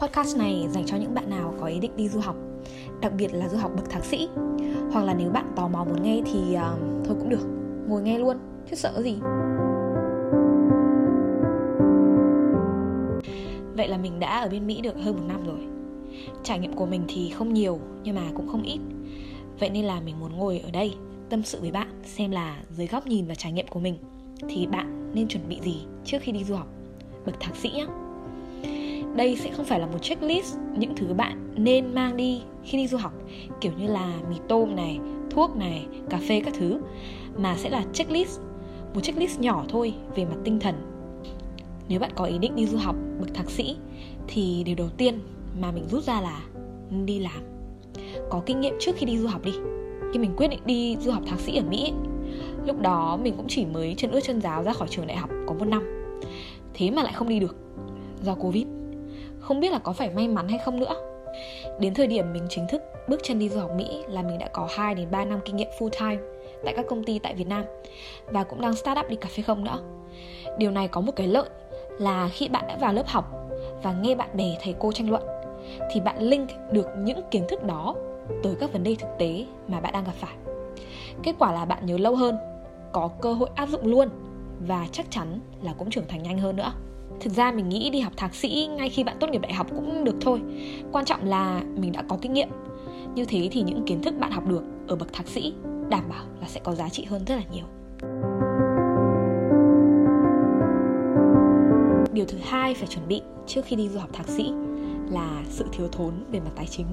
Podcast này dành cho những bạn nào có ý định đi du học, đặc biệt là du học bậc thạc sĩ. Hoặc là nếu bạn tò mò muốn nghe thì uh, thôi cũng được, ngồi nghe luôn, chứ sợ gì. Vậy là mình đã ở bên Mỹ được hơn một năm rồi. Trải nghiệm của mình thì không nhiều nhưng mà cũng không ít. Vậy nên là mình muốn ngồi ở đây tâm sự với bạn xem là dưới góc nhìn và trải nghiệm của mình thì bạn nên chuẩn bị gì trước khi đi du học bậc thạc sĩ nhé đây sẽ không phải là một checklist, những thứ bạn nên mang đi khi đi du học, kiểu như là mì tôm này, thuốc này, cà phê các thứ, mà sẽ là checklist, một checklist nhỏ thôi về mặt tinh thần. Nếu bạn có ý định đi du học bậc thạc sĩ, thì điều đầu tiên mà mình rút ra là đi làm. Có kinh nghiệm trước khi đi du học đi. Khi mình quyết định đi du học thạc sĩ ở mỹ lúc đó mình cũng chỉ mới chân ướt chân giáo ra khỏi trường đại học có một năm. Thế mà lại không đi được, do covid không biết là có phải may mắn hay không nữa đến thời điểm mình chính thức bước chân đi du học mỹ là mình đã có 2 đến 3 năm kinh nghiệm full time tại các công ty tại Việt Nam và cũng đang start up đi cà phê không nữa. Điều này có một cái lợi là khi bạn đã vào lớp học và nghe bạn bè thầy cô tranh luận thì bạn link được những kiến thức đó tới các vấn đề thực tế mà bạn đang gặp phải. Kết quả là bạn nhớ lâu hơn, có cơ hội áp dụng luôn và chắc chắn là cũng trưởng thành nhanh hơn nữa. Thực ra mình nghĩ đi học thạc sĩ ngay khi bạn tốt nghiệp đại học cũng được thôi. Quan trọng là mình đã có kinh nghiệm. Như thế thì những kiến thức bạn học được ở bậc thạc sĩ đảm bảo là sẽ có giá trị hơn rất là nhiều. Điều thứ hai phải chuẩn bị trước khi đi du học thạc sĩ là sự thiếu thốn về mặt tài chính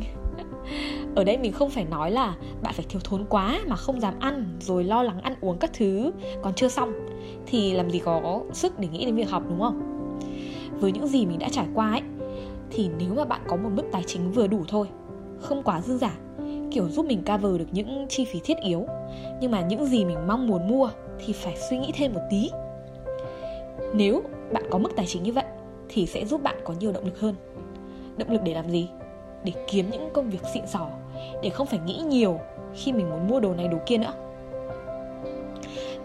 ở đây mình không phải nói là bạn phải thiếu thốn quá mà không dám ăn rồi lo lắng ăn uống các thứ còn chưa xong thì làm gì có sức để nghĩ đến việc học, đúng không với những gì mình đã trải qua ấy, thì nếu mà bạn có một mức tài chính vừa đủ thôi, không quá dư giả, kiểu giúp mình cover được những chi phí thiết yếu, nhưng mà những gì mình mong muốn mua thì phải suy nghĩ thêm một tí. Nếu bạn có mức tài chính như vậy thì sẽ giúp bạn có nhiều động lực hơn. Động lực để làm gì? Để kiếm những công việc xịn sò để không phải nghĩ nhiều khi mình muốn mua đồ này đồ kia nữa.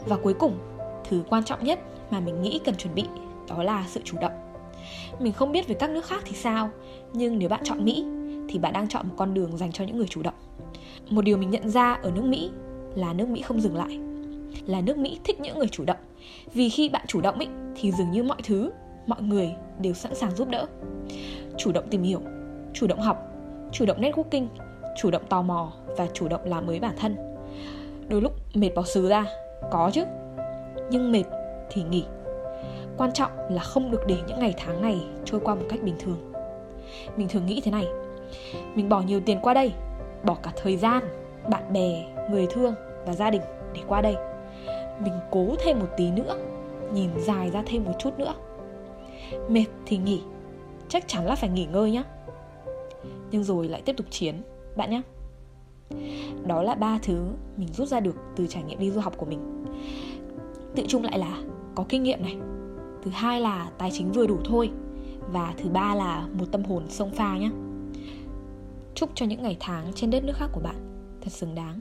Và cuối cùng, thứ quan trọng nhất mà mình nghĩ cần chuẩn bị đó là sự chủ động mình không biết về các nước khác thì sao. Nhưng nếu bạn chọn mỹ thì bạn đang chọn một con đường dành cho những người chủ động. Một điều mình nhận ra ở nước mỹ là nước mỹ không dừng lại. Là nước mỹ thích những người chủ động. Vì khi bạn chủ động ý, thì dường như mọi thứ mọi người đều sẵn sàng giúp đỡ. Chủ động tìm hiểu chủ động học chủ động networking chủ động tò mò và chủ động làm mới bản thân. Đôi lúc mệt bỏ xứ ra có chứ. Nhưng mệt thì nghỉ quan trọng là không được để những ngày tháng này trôi qua một cách bình thường. Mình thường nghĩ thế này, mình bỏ nhiều tiền qua đây, bỏ cả thời gian, bạn bè, người thương và gia đình để qua đây. Mình cố thêm một tí nữa, nhìn dài ra thêm một chút nữa. Mệt thì nghỉ, chắc chắn là phải nghỉ ngơi nhé nhưng rồi lại tiếp tục chiến, bạn nhé đó là ba thứ mình rút ra được từ trải nghiệm đi du học của mình. Tự chung lại là có kinh nghiệm này thứ hai là tài chính vừa đủ thôi. Và thứ ba là một tâm hồn sông pha nhé. Chúc cho những ngày tháng trên đất nước khác của bạn thật xứng đáng.